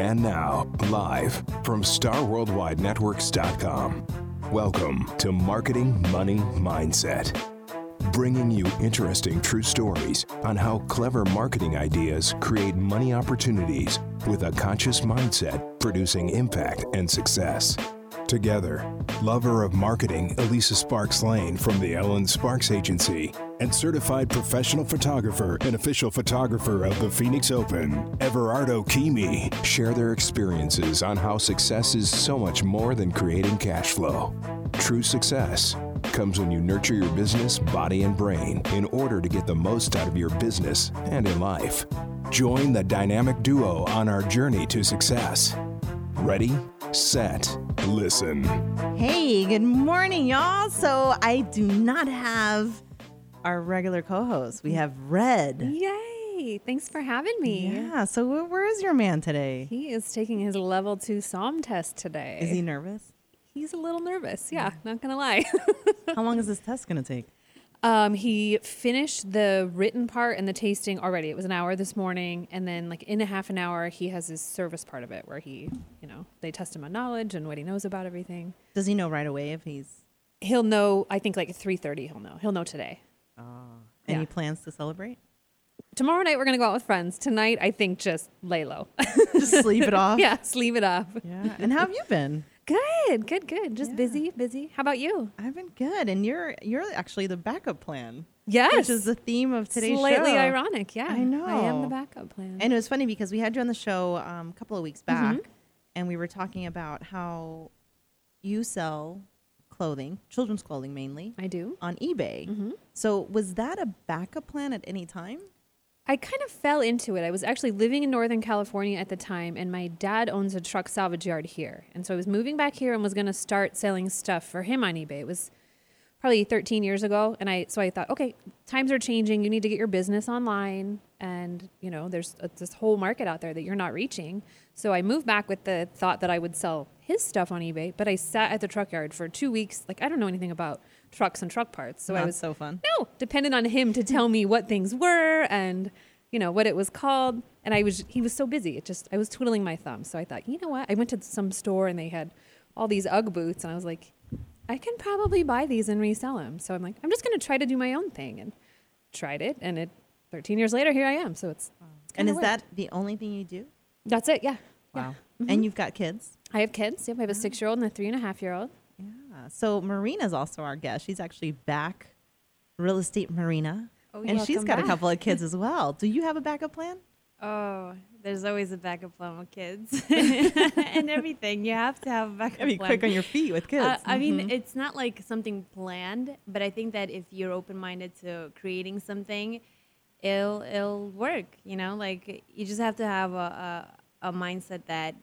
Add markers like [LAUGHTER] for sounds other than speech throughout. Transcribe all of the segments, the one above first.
And now, live from StarWorldWideNetworks.com. Welcome to Marketing Money Mindset, bringing you interesting true stories on how clever marketing ideas create money opportunities with a conscious mindset producing impact and success. Together, lover of marketing Elisa Sparks Lane from the Elen Sparks Agency and certified professional photographer and official photographer of the Phoenix Open, Everardo Keeme, share their experiences on how success is so much more than creating cash flow. True success comes when you nurture your business, body, and brain in order to get the most out of your business and in life. Join the dynamic duo on our journey to success. Ready, set, listen. Hey, good morning, y'all. So I do not have our regular co-host. We have Red. Yay! Thanks for having me. Yeah. So wh- where is your man today? He is taking his level two som test today. Is he nervous? He's a little nervous. Yeah, not gonna lie. [LAUGHS] How long is this test going to take? Um, he finished the written part and the tasting already. It was an hour this morning, and then like in a half an hour, he has his service part of it where he, you know, they test him on knowledge and what he knows about everything. Does he know right away if he's He'll know. I think like three thirty, he'll know. He'll know today. any Yeah. plans to celebrate? Tomorrow night we're gonna go out with friends. Tonight, I think just lay low. Just sleep it [LAUGHS] off. yeah, sleeve it up. Yeah. And how have you been? Good, good, good. Just Yeah. busy, busy. How about you? I've been good, and you're you're actually the backup plan, Yes. which is the theme of today's show. Slightly show. ironic, yeah. I know. I am the backup plan. And it was funny because we had you on the show um, a couple of weeks back, Mm-hmm. and we were talking about how you sell clothing, children's clothing mainly, I do. on eBay. So was that a backup plan at any time? I kind of fell into it. I was actually living in Northern California at the time, and my dad owns a truck salvage yard here. And so I was moving back here and was going to start selling stuff for him on eBay. It was probably 13 years ago. And I, so I thought, okay, times are changing. You need to get your business online. And, you know, there's a, this whole market out there that you're not reaching. So I moved back with the thought that I would sell his stuff on eBay. But I sat at the truck yard for two weeks. Like, I don't know anything about trucks and truck parts. So I was so fun. no, dependent on him to tell me what things were and you know what it was called. And I was he was so busy. It just I was twiddling my thumbs. So I thought, you know what? I went to some store and they had all these UGG boots, and I was like, I can probably buy these and resell them. So I'm like, I'm just going to try to do my own thing, and tried it. And it 13 years later, here I am. So it's, it's And is that the only thing you do? that's it? Yeah. Wow. Mm-hmm. And you've got kids? I have kids. Yep, I have a six year old and a three and a half year old. So Marina's also our guest. She's actually back, Real Estate Marina. Oh, and she's got a couple of kids as well. Do you have a backup plan? Oh, there's always a backup plan with kids [LAUGHS] [LAUGHS] and everything. You have to have a backup I mean, plan. quick on your feet with kids. Uh, I mean, it's not like something planned, but I think that if you're open-minded to creating something, it'll it'll work. You know, like you just have to have a, a, a mindset that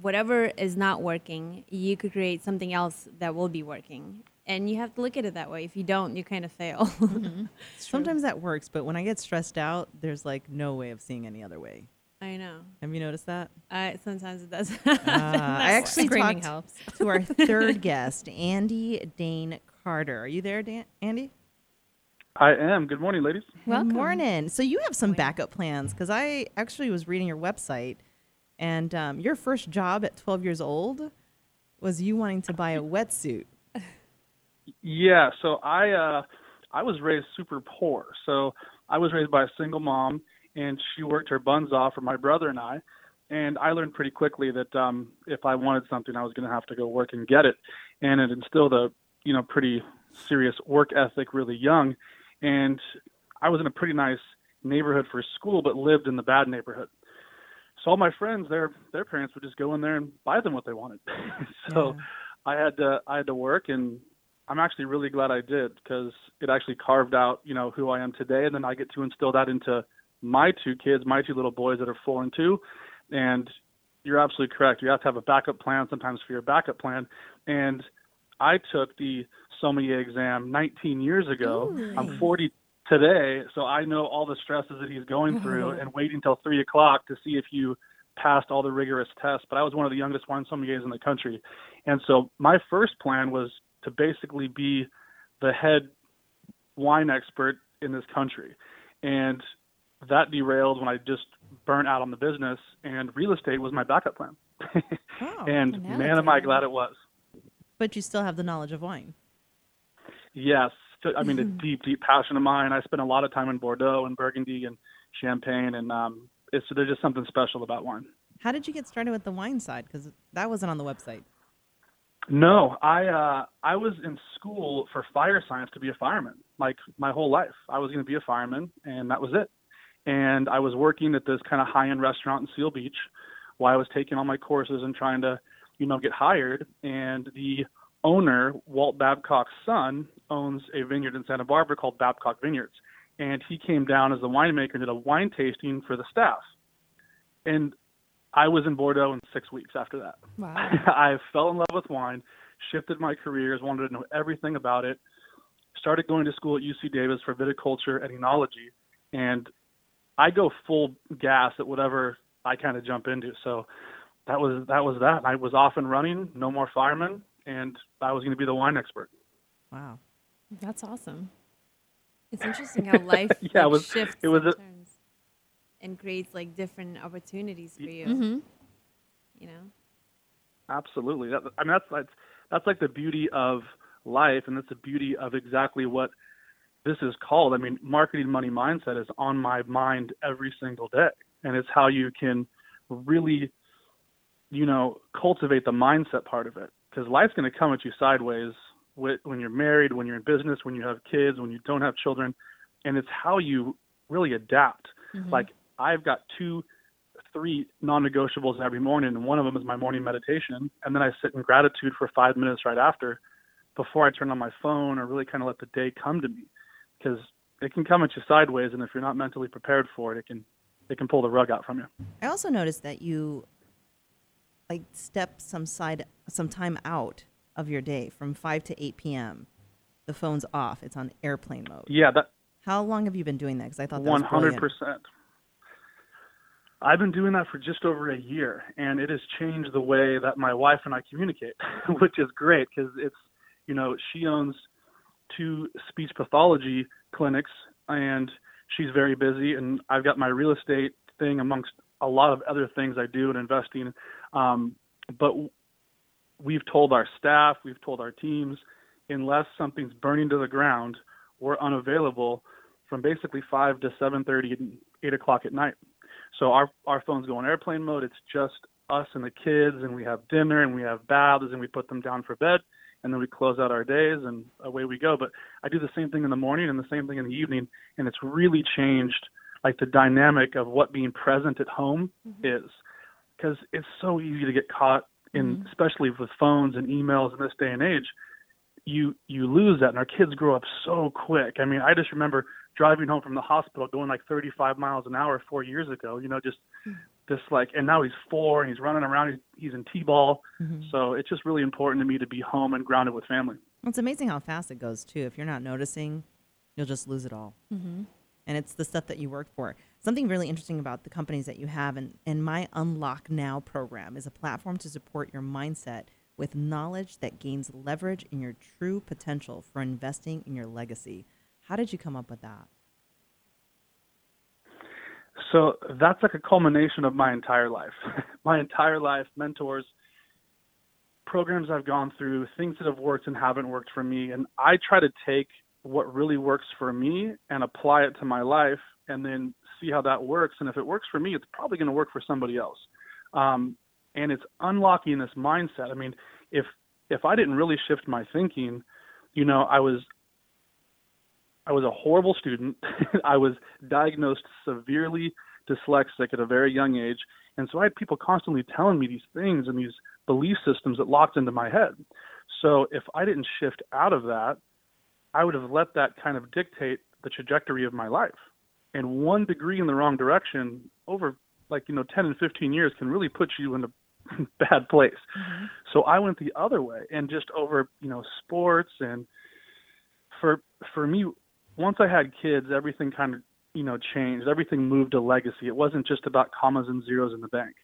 whatever is not working, you could create something else that will be working. And you have to look at it that way. If you don't, you kind of fail. [LAUGHS] Sometimes that works, but when I get stressed out, there's like no way of seeing any other way. I know. Have you noticed that? I sometimes it does. Uh, [LAUGHS] I actually Screaming talked helps. to our third [LAUGHS] guest, Andy Dane Carter. Are you there, Dan- Andy? I am. Good morning, ladies. Welcome. Good morning. So you have some backup plans because I actually was reading your website, and um, your first job at 12 years old was you wanting to buy a wetsuit. Yeah, so I uh I was raised super poor. So I was raised by a single mom and she worked her buns off for my brother and I. And I learned pretty quickly that um if I wanted something I was gonna have to go work and get it. And it instilled a you know, pretty serious work ethic really young. And I was in a pretty nice neighborhood for school but lived in the bad neighborhood. So all my friends, their their parents would just go in there and buy them what they wanted. [LAUGHS] so I had to I had to work, and I'm actually really glad I did because it actually carved out you know who I am today, and then I get to instill that into my two kids, my two little boys that are four and two, and you're absolutely correct. You have to have a backup plan sometimes for your backup plan, and I took the sommelier exam 19 years ago. I'm 40 today, so I know all the stresses that he's going through mm-hmm. and waiting until three o'clock to see if you passed all the rigorous tests. But I was one of the youngest wine sommeliers in the country, and so my first plan was to basically be the head wine expert in this country, and that derailed when I just burnt out on the business, and real estate was my backup plan. Oh, [LAUGHS] and man, am I glad it was. but you still have the knowledge of wine. Yes, I mean, a deep, deep passion of mine. I spent a lot of time in Bordeaux and Burgundy and Champagne, and um, it's there's just something special about wine. How did you get started with the wine side? Because that wasn't on the website. No, I uh, I was in school for fire science to be a fireman. Like my whole life, I was going to be a fireman, and that was it. And I was working at this kind of high-end restaurant in Seal Beach, while I was taking all my courses and trying to, you know, get hired. And the owner, Walt Babcock's son, owns a vineyard in Santa Barbara called Babcock Vineyards, and he came down as the winemaker and did a wine tasting for the staff. And I was in Bordeaux in six weeks after that. Wow. [LAUGHS] I fell in love with wine, shifted my careers, wanted to know everything about it. Started going to school at UC Davis for viticulture and enology, and I go full gas at whatever I kind of jump into. So that was that was that. I was off and running, no more firemen, and I was going to be the wine expert. Wow. That's awesome. It's interesting how [LAUGHS] life Yeah, like, it was- shifts it was and a- turns and creates like different opportunities for you. Mm-hmm. You know. Absolutely. That, I mean, that's that's that's like the beauty of life, and that's the beauty of exactly what this is called. I mean, marketing money mindset is on my mind every single day, and it's how you can really, you know, cultivate the mindset part of it. Because life's going to come at you sideways wh- when you're married, when you're in business, when you have kids, when you don't have children, and it's how you really adapt. Mm-hmm. Like I've got two three non-negotiables every morning, and one of them is my morning meditation, and then I sit in gratitude for five minutes right after, before I turn on my phone or really kind of let the day come to me, because it can come at you sideways, and if you're not mentally prepared for it, it can it can pull the rug out from you. I also noticed that you like step some side some time out of your day from 5 to 8 p.m. The phone's off. It's on airplane mode. Yeah, that How long have you been doing that? Because I thought that one was 100%. I've been doing that for just over a year, and it has changed the way that my wife and I communicate, [LAUGHS] which is great because it's, you know, she owns two speech pathology clinics, and she's very busy, and I've got my real estate thing amongst a lot of other things I do in investing. Um, but we've told our staff, we've told our teams, unless something's burning to the ground, we're unavailable from basically five to seven thirty and eight o'clock at night. So our our phones go on airplane mode. It's just us and the kids, and we have dinner and we have baths and we put them down for bed, and then we close out our days and away we go. But I do the same thing in the morning and the same thing in the evening, and it's really changed like the dynamic of what being present at home mm-hmm. is, because it's so easy to get caught in, mm-hmm. especially with phones and emails in this day and age you you lose that and our kids grow up so quick. I mean i just remember driving home from the hospital going like 35 miles an hour four years ago you know just mm-hmm. just like and now he's four and he's running around he's, he's in t-ball. So it's just really important to me to be home and grounded with family. It's amazing how fast it goes too. If you're not noticing, you'll just lose it all. Mm-hmm. And it's the stuff that you work for. Something really interesting about the companies that you have, and, and my Unlock Now program is a platform to support your mindset with knowledge that gains leverage in your true potential for investing in your legacy. How did you come up with that? so that's like a culmination of my entire life [LAUGHS] my entire life mentors programs i've gone through things that have worked and haven't worked for me and i try to take what really works for me and apply it to my life and then see how that works and if it works for me it's probably going to work for somebody else um, and it's unlocking this mindset i mean if if i didn't really shift my thinking you know i was I was a horrible student. [LAUGHS] I was diagnosed severely dyslexic at a very young age. And so I had people constantly telling me these things and these belief systems that locked into my head. So if I didn't shift out of that, I would have let that kind of dictate the trajectory of my life. And one degree in the wrong direction over like, you know, 10 and 15 years can really put you in a [LAUGHS] bad place. Mm-hmm. So I went the other way and just over, you know, sports and for for me once I had kids, everything kind of you know changed. Everything moved to legacy. It wasn't just about commas and zeros in the bank.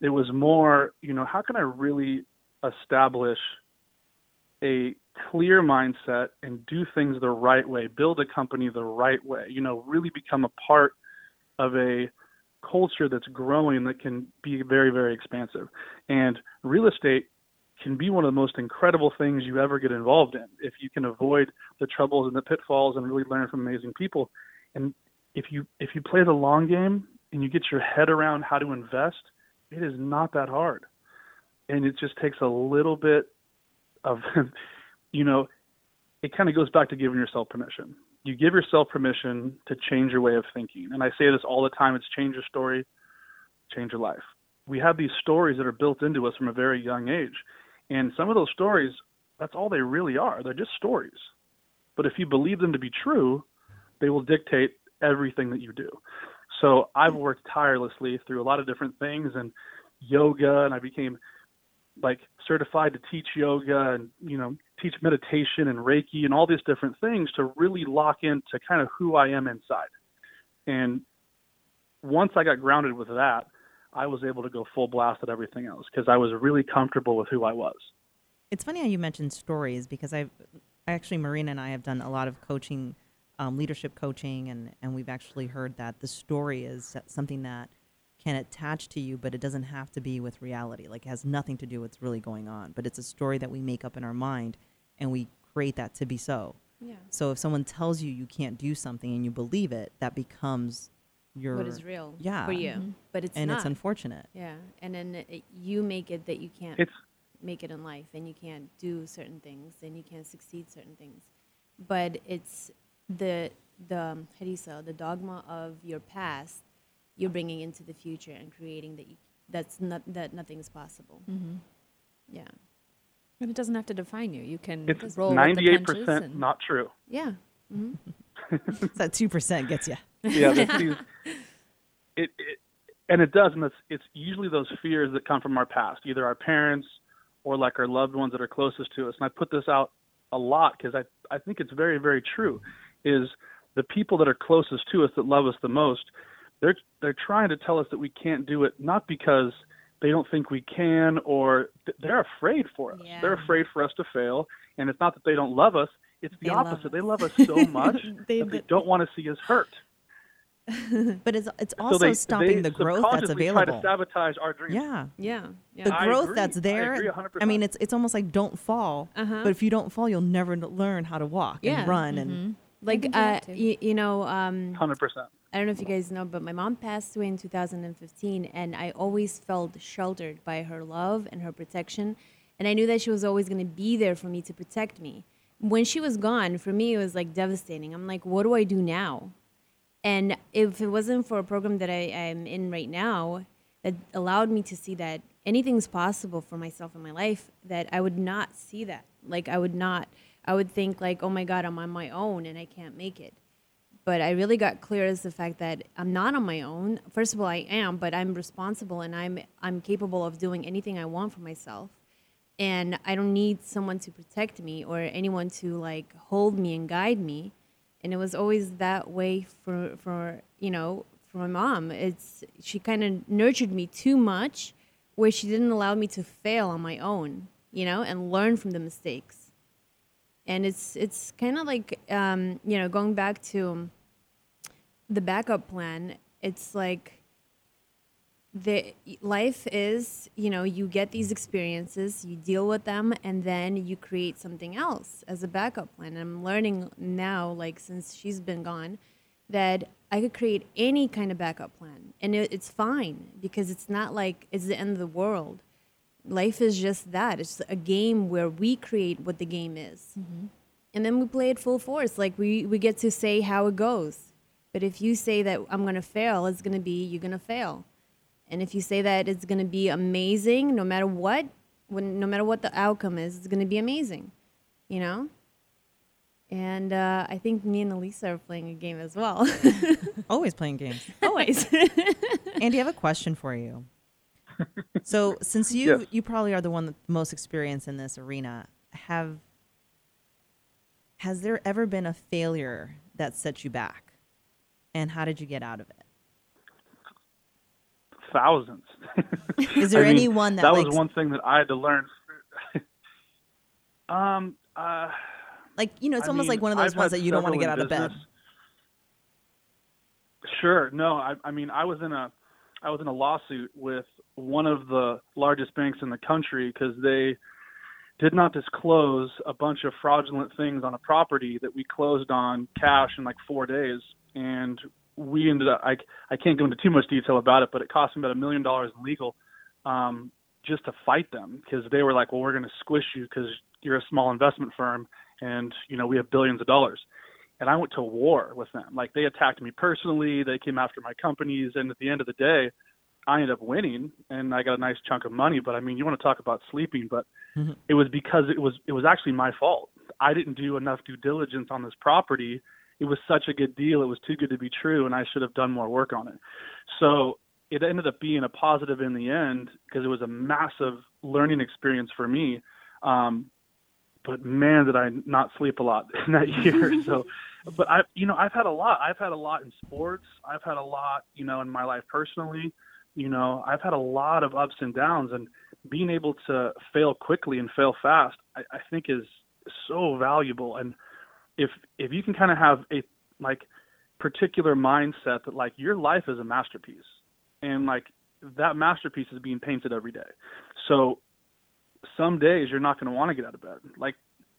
It was more, you know, how can I really establish a clear mindset and do things the right way, build a company the right way, you know, really become a part of a culture that's growing that can be very, very expansive. And real estate can be one of the most incredible things you ever get involved in if you can avoid the troubles and the pitfalls and really learn from amazing people. And if you if you play the long game and you get your head around how to invest, it is not that hard. And it just takes a little bit of [LAUGHS] you know, it kind of goes back to giving yourself permission. You give yourself permission to change your way of thinking. And I say this all the time it's change your story, change your life. We have these stories that are built into us from a very young age. And some of those stories, that's all they really are. They're just stories. But if you believe them to be true, they will dictate everything that you do. So I've worked tirelessly through a lot of different things and yoga, and I became like certified to teach yoga and you know teach meditation and reiki and all these different things to really lock into kind of who i am inside. And once i got grounded with that i was able to go full blast at everything else because i was really comfortable with who i was. It's funny how you mentioned stories because I've actually Marina and I have done a lot of coaching, um, leadership coaching, and and we've actually heard that the story is something that can attach to you, but it doesn't have to be with reality. Like it has nothing to do with what's really going on, but it's a story that we make up in our mind, and we create that to be so. Yeah. So if someone tells you you can't do something and you believe it, that becomes your What is real Yeah. for you, but it's and not. it's unfortunate. yeah, and then it, you make it that you can't it's make it in life, and you can't do certain things, and you can't succeed certain things. But it's the the um, how do you say the dogma of your past you're bringing into the future and creating that you, that's not that nothing is possible. Mm-hmm. Yeah. But it doesn't have to define you. You can it's roll with the 98% punches and not true Yeah. hmm So [LAUGHS] that two percent gets you. yeah, these, [LAUGHS] it, it, and it does, and it's, it's usually those fears that come from our past, either our parents or like our loved ones that are closest to us. And I put this out a lot because I, I think it's very, very true. Is the people that are closest to us that love us the most, they're they're trying to tell us that we can't do it, not because they don't think we can or th- they're afraid for us. Yeah. They're afraid for us to fail, and it's not that they don't love us. It's the They opposite. us. They love us so [LAUGHS] much They- that they don't want to see us hurt. [LAUGHS] But it's it's So also they, stopping they the growth that's available. Try to sabotage our dreams. yeah. Yeah. Yeah. The I growth agree. that's I there. agree I mean, it's it's almost like don't fall. Uh-huh. But if you don't fall, you'll never learn how to walk Yeah. and run and like uh, that you, you know um, Hundred percent. I don't know if you guys know, but my mom passed away in 2015, and I always felt sheltered by her love and her protection. And I knew that she was always going to be there for me to protect me. When she was gone, for me, it was like devastating. I'm like, what do I do now? And if it wasn't for a program that I am in right now that allowed me to see that anything's possible for myself in my life, that I would not see that. Like, I would not, I would think, like, oh my God, I'm on my own and I can't make it but I really got clear as the fact that I'm not on my own. First of all, I am, but I'm responsible and I'm I'm capable of doing anything I want for myself. And I don't need someone to protect me or anyone to like hold me and guide me. And it was always that way for for you know, for my mom. It's she kind of nurtured me too much where she didn't allow me to fail on my own, you know, and learn from the mistakes and it's it's kind of like um, you know going back to the backup plan it's like the life is you know you get these experiences you deal with them and then you create something else as a backup plan. And i'm learning now like since she's been gone that i could create any kind of backup plan. And it, it's fine because it's not like it's the end of the world life is just that. It's a game where we create what the game is. And then we play it full force. Like we, we get to say how it goes. But if you say that i'm going to fail it's going to be you're going to fail. And if you say that it's going to be amazing no matter what when no matter what the outcome is it's going to be amazing you know? And uh, i think me and elisa are playing a game as well. [LAUGHS] [LAUGHS] Always playing games. always. [LAUGHS] Andy, I have a question for you. So, since [LAUGHS] you Yes. you probably are the one most experienced in this arena, have has there ever been a failure that set you back, and how did you get out of it? Thousands. Is [LAUGHS] there I mean, any one that, that was one thing that I had to learn. [LAUGHS] um. Uh, like you know, it's I almost mean, like one of those I've ones that you don't want to get out of bed. Sure. No. I, I mean, I was in a I was in a lawsuit with one of the largest banks in the country because they did not disclose a bunch of fraudulent things on a property that we closed on cash in like four days, and we ended up. I I can't go into too much detail about it, but it cost me about a million dollars in legal um, just to fight them because they were like, "Well, we're going to squish you because you're a small investment firm, and you know we have billions of dollars." And I went to war with them. Like they attacked me personally. They came after my companies, and at the end of the day, I ended up winning and I got a nice chunk of money. But I mean, you want to talk about sleeping, but mm-hmm. it was because it was it was actually my fault. I didn't do enough due diligence on this property. It was such a good deal. It was too good to be true, and I should have done more work on it. So it ended up being a positive in the end because it was a massive learning experience for me. Um, but man, did I not sleep a lot [LAUGHS] in that year. [LAUGHS] so, but I, you know, I've had a lot. I've had a lot in sports. I've had a lot, you know, in my life personally you know, I've had a lot of ups and downs, and being able to fail quickly and fail fast, I, I think is so valuable. And if if you can kind of have a like particular mindset that like your life is a masterpiece, and like that masterpiece is being painted every day. So some days you're not going to want to get out of bed. Like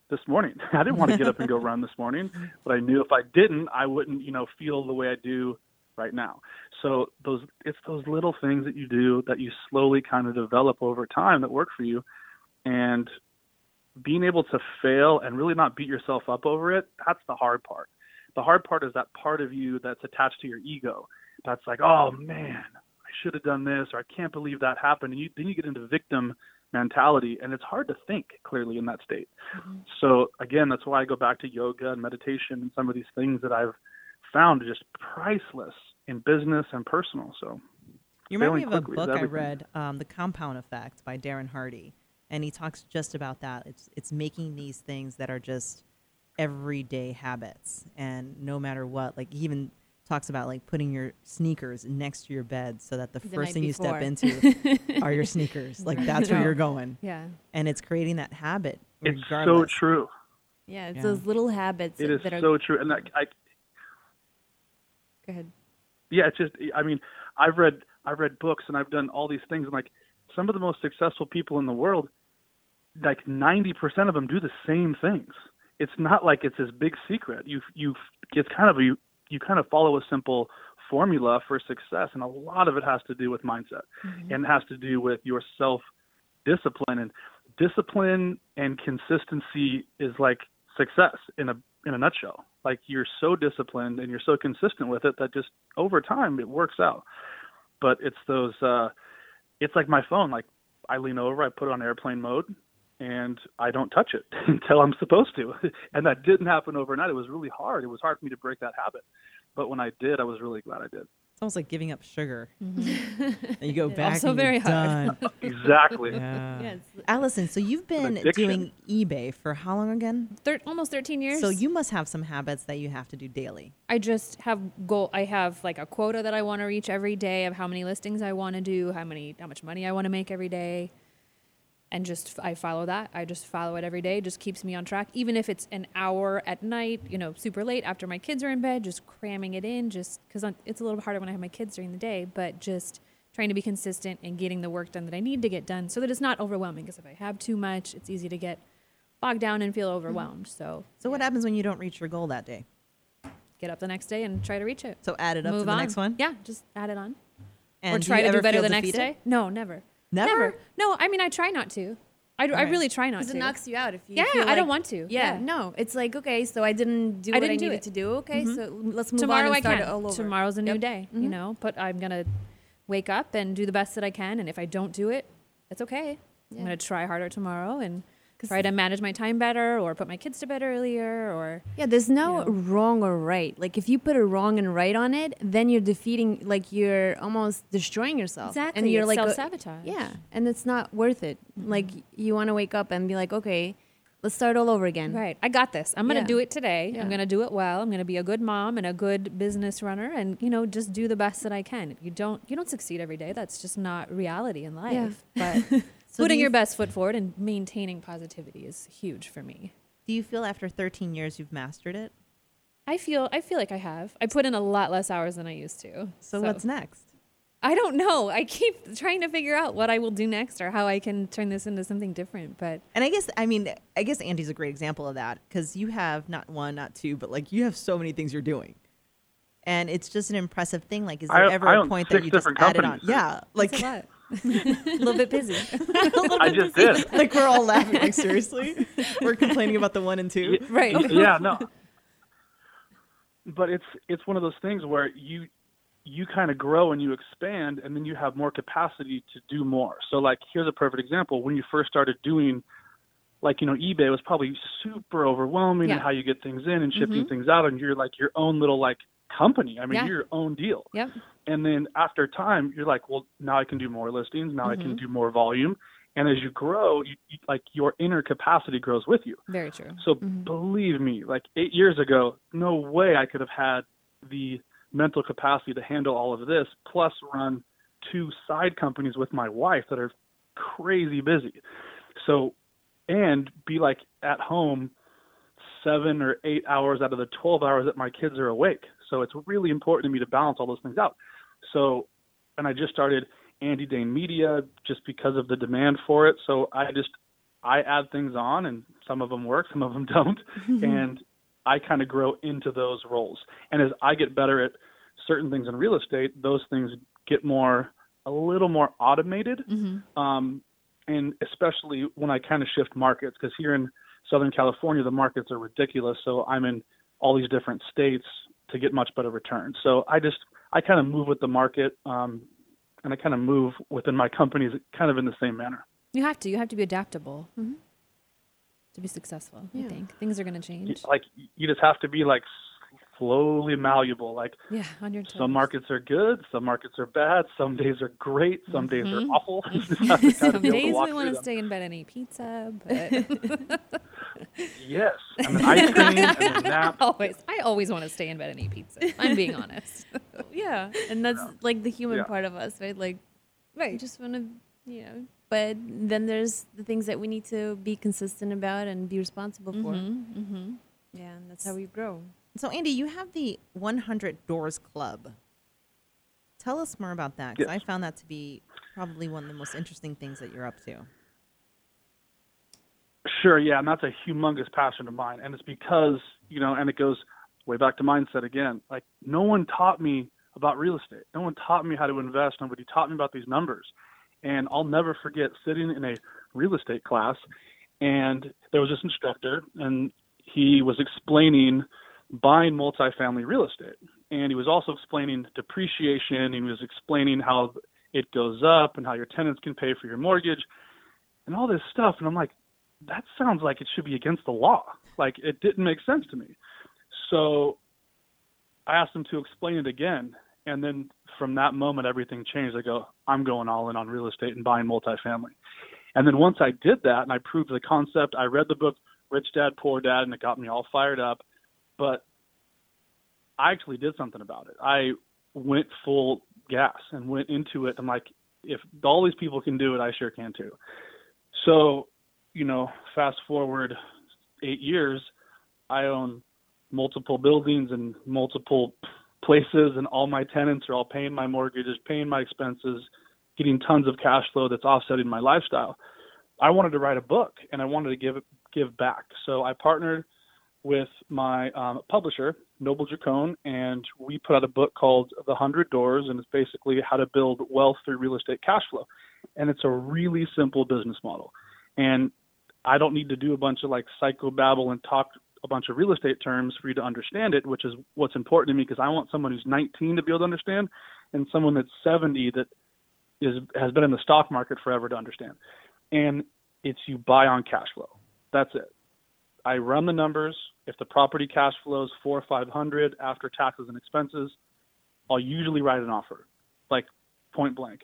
this morning, [LAUGHS] I didn't want to get up and go run this morning, but I knew if I didn't, I wouldn't, you know, feel the way I do right now. So those it's those little things that you do that you slowly kind of develop over time that work for you and being able to fail and really not beat yourself up over it, that's the hard part. The hard part is that part of you that's attached to your ego. That's like, "Oh man, I should have done this or I can't believe that happened." And you then you get into victim mentality and it's hard to think clearly in that state. Mm-hmm. So again, that's why I go back to yoga and meditation and some of these things that I've found just priceless in business and personal. So you remind me of a book I read, um, The Compound Effect by Darren Hardy, and he talks just about that. It's it's making these things that are just everyday habits, and no matter what, like he even talks about like putting your sneakers next to your bed so that the, the first thing before. you step into [LAUGHS] are your sneakers. Like that's where you're going. Yeah, and it's creating that habit. It's so true. Yeah, it's yeah. those little habits. It is that so true, and that, I, Go ahead. Yeah, it's just I mean, I've read I've read books and I've done all these things and like some of the most successful people in the world, like 90% of them do the same things. It's not like it's this big secret. You you it's kind of a, you you kind of follow a simple formula for success and a lot of it has to do with mindset mm-hmm. and has to do with your self discipline and discipline and consistency is like success in a in a nutshell. Like you're so disciplined and you're so consistent with it that just over time it works out. But it's those uh it's like my phone, like I lean over, I put it on airplane mode and I don't touch it [LAUGHS] until I'm supposed to. [LAUGHS] and that didn't happen overnight. It was really hard. It was hard for me to break that habit. But when I did, I was really glad I did almost like giving up sugar. Mm-hmm. and you go [LAUGHS] back. Also very hard. [LAUGHS] exactly. Yeah. Yes. [LAUGHS] Alison, so you've been doing eBay for how long again? Thir- almost 13 years. So you must have some habits that you have to do daily. I just have goal. I have like a quota that I want to reach every day of how many listings I want to do, how many, how much money I want to make every day and just I follow that. I just follow it every day. It Just keeps me on track, even if it's an hour at night, you know, super late after my kids are in bed. Just cramming it in, just because it's a little harder when I have my kids during the day. But just trying to be consistent and getting the work done that I need to get done, so that it's not overwhelming. Because if I have too much, it's easy to get bogged down and feel mm-hmm. overwhelmed. So, so yeah. what happens when you don't reach your goal that day? Get up the next day and try to reach it. So add it up Move to the on. next one. Yeah, just add it on. And or try to do better the next day. No, never. Never? Never. No, I mean, I try not to. I, I really try not to. Because it knocks you out if you. Yeah, like, I don't want to. Yeah, yeah, no, it's like okay, so I didn't do I what didn't I do needed it. to do. Okay, mm-hmm. so let's move Tomorrow on and start I can. it all over. Tomorrow's a new yep. day, mm-hmm. you know. But I'm gonna wake up and do the best that I can, and if I don't do it, it's okay. Yeah. I'm gonna try harder tomorrow and try to manage my time better or put my kids to bed earlier or yeah there's no you know. wrong or right like if you put a wrong and right on it then you're defeating like you're almost destroying yourself exactly and you're it's like self-sabotage yeah and it's not worth it mm-hmm. like you want to wake up and be like okay let's start all over again right i got this i'm gonna yeah. do it today yeah. i'm gonna do it well i'm gonna be a good mom and a good business runner and you know just do the best that i can you don't you don't succeed every day that's just not reality in life yeah. but [LAUGHS] So Putting you your best foot forward and maintaining positivity is huge for me. Do you feel after 13 years you've mastered it? I feel I feel like I have. I put in a lot less hours than I used to. So, so. what's next? I don't know. I keep trying to figure out what I will do next or how I can turn this into something different. But And I guess I mean I guess Andy's a great example of that because you have not one, not two, but like you have so many things you're doing, and it's just an impressive thing. Like, is there I- ever I a point point that you just added on? Yeah, like it's a [LAUGHS] little bit busy. [LAUGHS] [LAUGHS] I just did. like we're all laughing. Like seriously, we're complaining about the one and two. right. yeah, no. But it's it's one of those things where you you kind of grow and you expand and then you have more capacity to do more. So like here's a perfect example. When you first started doing like, you know, eBay was probably super overwhelming Yeah. and how you get things in and shipping mm-hmm. things out and you're like your own little like company. I mean, Yeah. you're your own deal. Yep. And then after time, you're like, well, now I can do more listings. Now I can mm-hmm. do more volume. And as you grow, you, like your inner capacity grows with you. Very true. So mm-hmm. believe me, like eight years ago, no way I could have had the mental capacity to handle all of this, plus run two side companies with my wife that are crazy busy. So, and be like at home seven or eight hours out of the 12 hours that my kids are awake. So it's really important to me to balance all those things out. So, and I just started Andy Dane Media just because of the demand for it. So I just, I add things on and some of them work, some of them [LAUGHS] don't. and I kind of grow into those roles. And as I get better at certain things in real estate, those things get more, a little more automated. Um, and especially when I kind of shift markets, because here in Southern California, the markets are ridiculous. So I'm in all these different states to get much better returns. So I just, I kind of move with the market. Um, and I kind of move within my companies kind of in the same manner. You have to. You have to be adaptable to be successful. I think things are going to change. Like you just have to be like slowly malleable. Like Yeah, on your toes. some markets are good, some markets are bad, some days are great, some days are awful. You just have to kind Some of be able to days walk we want to stay in bed and eat pizza, but [LAUGHS] [LAUGHS] Yes, and then ice cream and then nap. [LAUGHS] always, I always want to stay in bed and eat pizza. I'm being honest. yeah, and that's like the human Yeah. part of us, right? Like, Right. Just want to, you know. But then there's the things that we need to be consistent about and be responsible for. Mm-hmm. Yeah, and that's how we grow. So Andy, you have the 100 Doors Club. Tell us more about that because Yes. I found that to be probably one of the most interesting things that you're up to. Sure, yeah, and that's a humongous passion of mine, and it's because you know, and it goes way back to mindset again. Like no one taught me about real estate. No one taught me how to invest. Nobody taught me about these numbers, and I'll never forget sitting in a real estate class, and there was this instructor, and he was explaining buying multifamily real estate, and he was also explaining depreciation. He was explaining how it goes up and how your tenants can pay for your mortgage, and all this stuff, and I'm like that sounds like it should be against the law. Like it didn't make sense to me. So I asked him to explain it again. And then from that moment, everything changed. I go, I'm going all in on real estate and buying multifamily. And then once I did that and I proved the concept, I read the book Rich Dad, Poor Dad, and it got me all fired up. But I actually did something about it. I went full gas and went into it. I'm like, if all these people can do it, I sure can too. So you know, fast forward eight years, I own multiple buildings and multiple places, and all my tenants are all paying my mortgages, paying my expenses, getting tons of cash flow that's offsetting my lifestyle. I wanted to write a book, and I wanted to give give back. So I partnered with my um, publisher, Noble Dracone, and we put out a book called The Hundred Doors, and it's basically how to build wealth through real estate cash flow. And it's a really simple business model. And I don't need to do a bunch of like psychobabble and talk a bunch of real estate terms for you to understand it, which is what's important to me because I want someone who's 19 to be able to understand and someone that's 70 that is has been in the stock market forever to understand. And it's you buy on cash flow. That's it. I run the numbers. If the property cash flows four or five hundred after taxes and expenses, I'll usually write an offer, like point blank,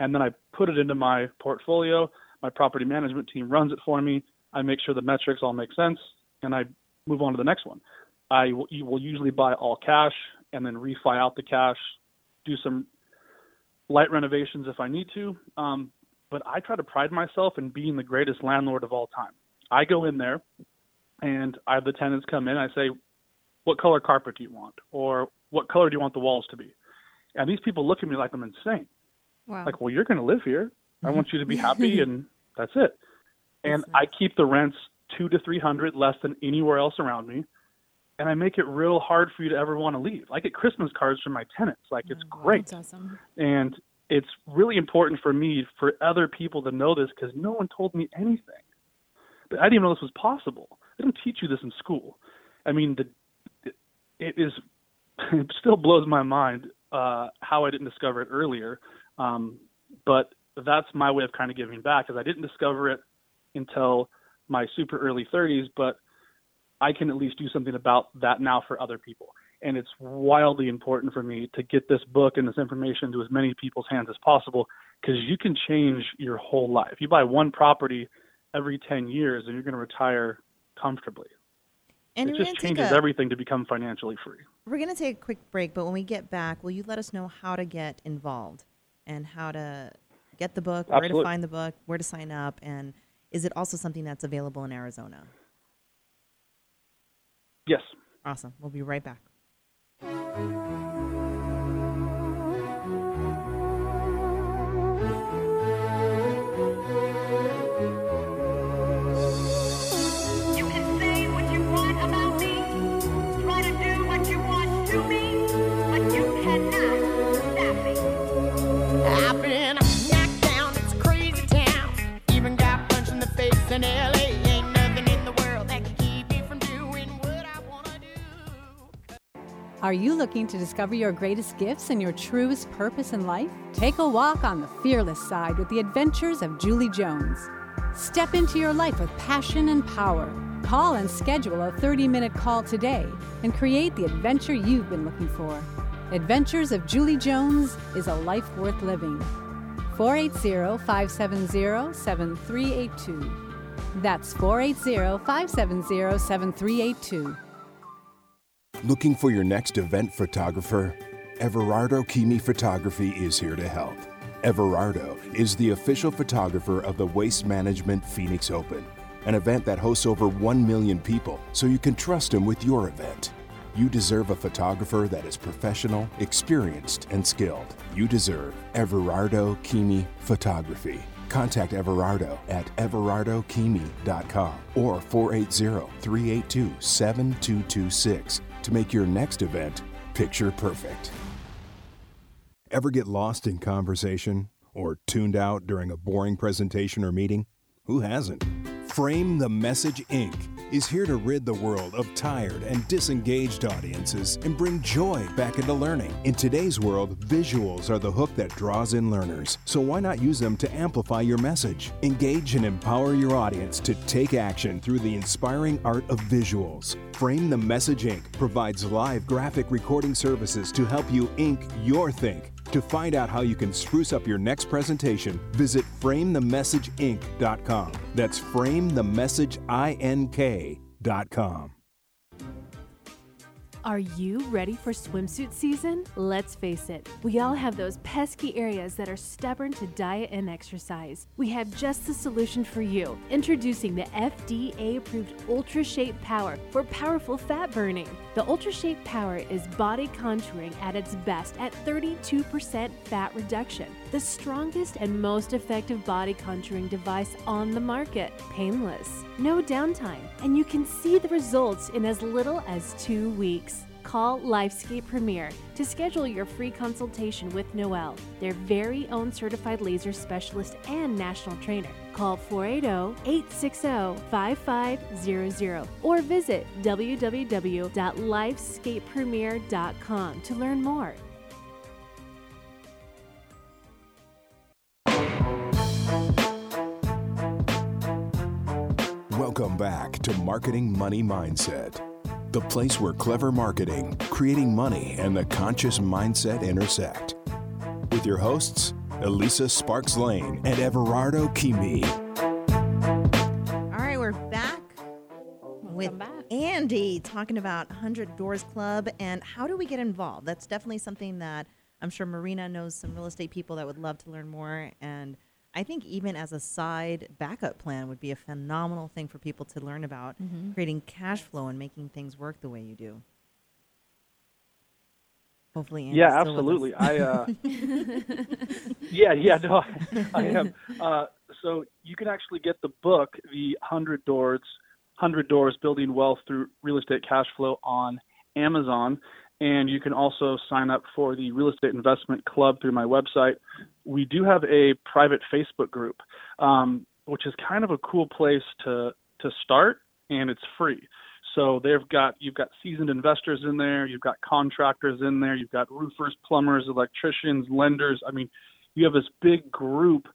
and then I put it into my portfolio my property management team runs it for me. I make sure the metrics all make sense, and I move on to the next one. I will, usually buy all cash and then refi out the cash, do some light renovations if I need to. Um, but I try to pride myself in being the greatest landlord of all time. I go in there, and I have the tenants come in. I say, "What color carpet do you want?" or "What color do you want the walls to be?" And these people look at me like I'm insane. Wow. Like, well, you're going to live here. I want you to be happy, mm-hmm. and that's it. And I keep the rents two to three hundred less than anywhere else around me, and I make it real hard for you to ever want to leave. I get Christmas cards from my tenants. Like, it's oh, great. That's awesome. And it's really important for me for other people to know this because no one told me anything. But I didn't even know this was possible. They don't teach you this in school. I mean, the, it is [LAUGHS] it still blows my mind uh, how I didn't discover it earlier. Um, but that's my way of kind of giving back, because I didn't discover it until my super early 30s. But I can at least do something about that now for other people. And it's wildly important for me to get this book and this information to as many people's hands as possible because you can change your whole life. You buy one property every 10 years and you're going to retire comfortably. And it just changes a- everything to become financially free. We're going to take a quick break, but when we get back, will you let us know how to get involved and how to get the book, where to find the book, where to sign up, and is it also something that's available in Arizona? Yes. Awesome. We'll be right back. Are you looking to discover your greatest gifts and your truest purpose in life? Take a walk on the fearless side with the adventures of Julie Jones. Step into your life with passion and power. Call and schedule a 30 minute call today and create the adventure you've been looking for. Adventures of Julie Jones is a life worth living. 480 570 7382. That's 480 570 7382. Looking for your next event photographer? Everardo Keeme Photography is here to help. Everardo is the official photographer of the Waste Management Phoenix Open, an event that hosts over 1 million people, so you can trust him with your event. You deserve a photographer that is professional, experienced, and skilled. You deserve Everardo Keeme Photography. Contact Everardo at everardokeeme.com or 480-382-7226 to make your next event picture perfect. Ever get lost in conversation or tuned out during a boring presentation or meeting? Who hasn't? Frame the Message Ink. is here to rid the world of tired and disengaged audiences and bring joy back into learning. In today's world, visuals are the hook that draws in learners. So why not use them to amplify your message? Engage and empower your audience to take action through the inspiring art of visuals. Frame the Message Ink. provides live graphic recording services to help you ink your think. To find out how you can spruce up your next presentation, visit framethemessageink.com. That's framethemessageink.com. Are you ready for swimsuit season? Let's face it, we all have those pesky areas that are stubborn to diet and exercise. We have just the solution for you. Introducing the FDA approved Ultra Shape Power for powerful fat burning. The Ultra Shape Power is body contouring at its best at 32% fat reduction. The strongest and most effective body contouring device on the market. Painless, no downtime, and you can see the results in as little as two weeks. Call Lifescape Premier to schedule your free consultation with Noel, their very own certified laser specialist and national trainer. Call 480 860 5500 or visit www.lifescapepremier.com to learn more. Welcome back to Marketing Money Mindset, the place where clever marketing, creating money, and the conscious mindset intersect. With your hosts, Elisa Sparks Lane and Everardo Keeme. All right, we're back with back. Andy talking about 100 Doors Club and how do we get involved? That's definitely something that I'm sure Marina knows some real estate people that would love to learn more. And I think even as a side backup plan would be a phenomenal thing for people to learn about creating cash flow and making things work the way you do. Hopefully, Andy's Yeah, still with us. absolutely. I uh, [LAUGHS] [LAUGHS] yeah, yeah, no, I, I am. Uh, so you can actually get the book, The Hundred Doors, Hundred Doors: Building Wealth Through Real Estate Cash Flow, on Amazon, and you can also sign up for the Real Estate Investment Club through my website. We do have a private Facebook group, um, which is kind of a cool place to to start, and it's free. So they've got you've got seasoned investors in there, you've got contractors in there, you've got roofers, plumbers, electricians, lenders. I mean, you have this big group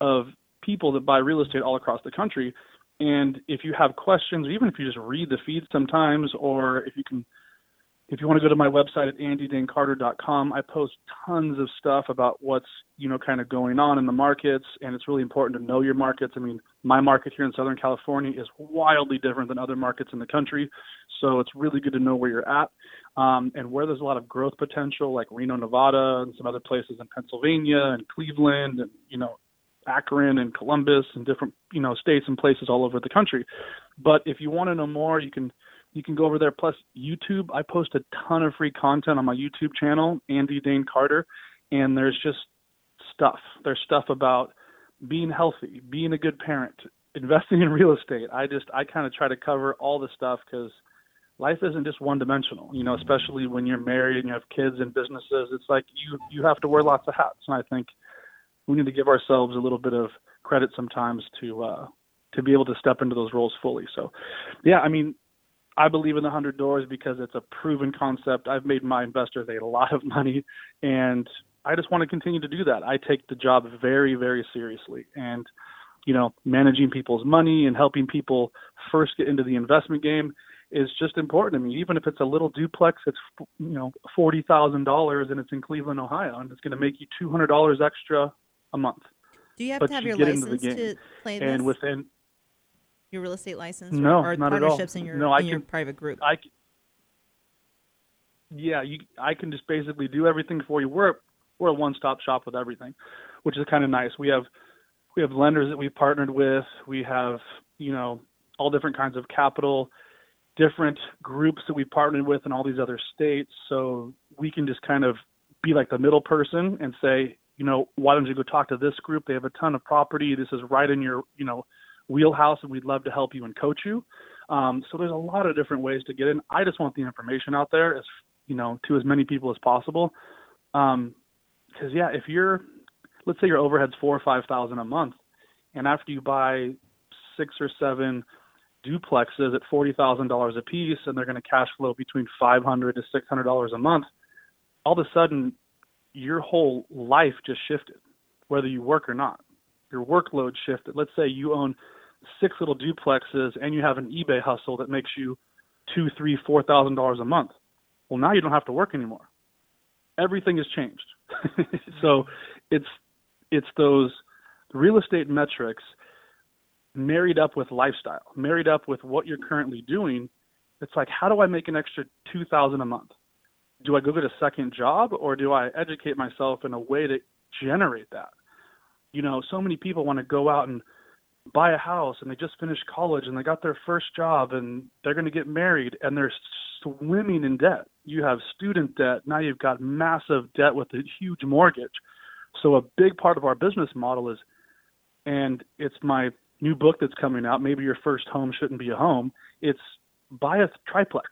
of people that buy real estate all across the country. And if you have questions, even if you just read the feed sometimes, or if you can if you want to go to my website at andydanecarter.com, I post tons of stuff about what's you know kind of going on in the markets, and it's really important to know your markets. I mean, my market here in Southern California is wildly different than other markets in the country, so it's really good to know where you're at um, and where there's a lot of growth potential, like Reno, Nevada, and some other places in Pennsylvania and Cleveland, and you know Akron and Columbus and different you know states and places all over the country. But if you want to know more, you can you can go over there. Plus YouTube, I post a ton of free content on my YouTube channel, Andy Dane Carter, and there's just stuff. There's stuff about being healthy, being a good parent, [LAUGHS] investing in real estate. I just I kind of try to cover all the stuff because life isn't just one dimensional. You know, especially when you're married and you have kids and businesses. It's like you you have to wear lots of hats, and I think we need to give ourselves a little bit of credit sometimes to uh, to be able to step into those roles fully. So, yeah, I mean, I believe in the hundred doors because it's a proven concept. I've made my investors a lot of money, and I just want to continue to do that. I take the job very, very seriously, and you know, managing people's money and helping people first get into the investment game is just important to me. Even if it's a little duplex, it's you know forty thousand dollars and it's in Cleveland, Ohio, and it's going to make you two hundred dollars extra a month. Do you have But to have you your get into the license to play this? And within your real estate license? No, or, or not at all. partnerships in your No, I in your can- private group. I c- yeah, you I can just basically do everything for you. We're we're a one-stop shop with everything, which is kind of nice. We have we have lenders that we've partnered with. We have you know all different kinds of capital, different groups that we've partnered with in all these other states. So we can just kind of be like the middle person and say, you know, why don't you go talk to this group? They have a ton of property. This is right in your you know wheelhouse, and we'd love to help you and coach you. Um, so there's a lot of different ways to get in. I just want the information out there as you know to as many people as possible. Um, because yeah, if you're, let's say your overhead's four or five thousand a month, and after you buy six or seven duplexes at forty thousand dollars a piece, and they're going to cash flow between five hundred to six hundred dollars a month, all of a sudden your whole life just shifted, whether you work or not. Your workload shifted. Let's say you own six little duplexes and you have an eBay hustle that makes you two, three, four thousand dollars a month. Well, now you don't have to work anymore. Everything has changed. [LAUGHS] so it's it's those real estate metrics married up with lifestyle, married up with what you're currently doing. It's like, how do I make an extra two thousand a month? Do I go get a second job or do I educate myself in a way to generate that? You know, so many people want to go out and buy a house and they just finished college and they got their first job and they're going to get married and they're swimming in debt. You have student debt. Now you've got massive debt with a huge mortgage. So a big part of our business model is, and it's my new book that's coming out. Maybe your first home shouldn't be a home. It's buy a triplex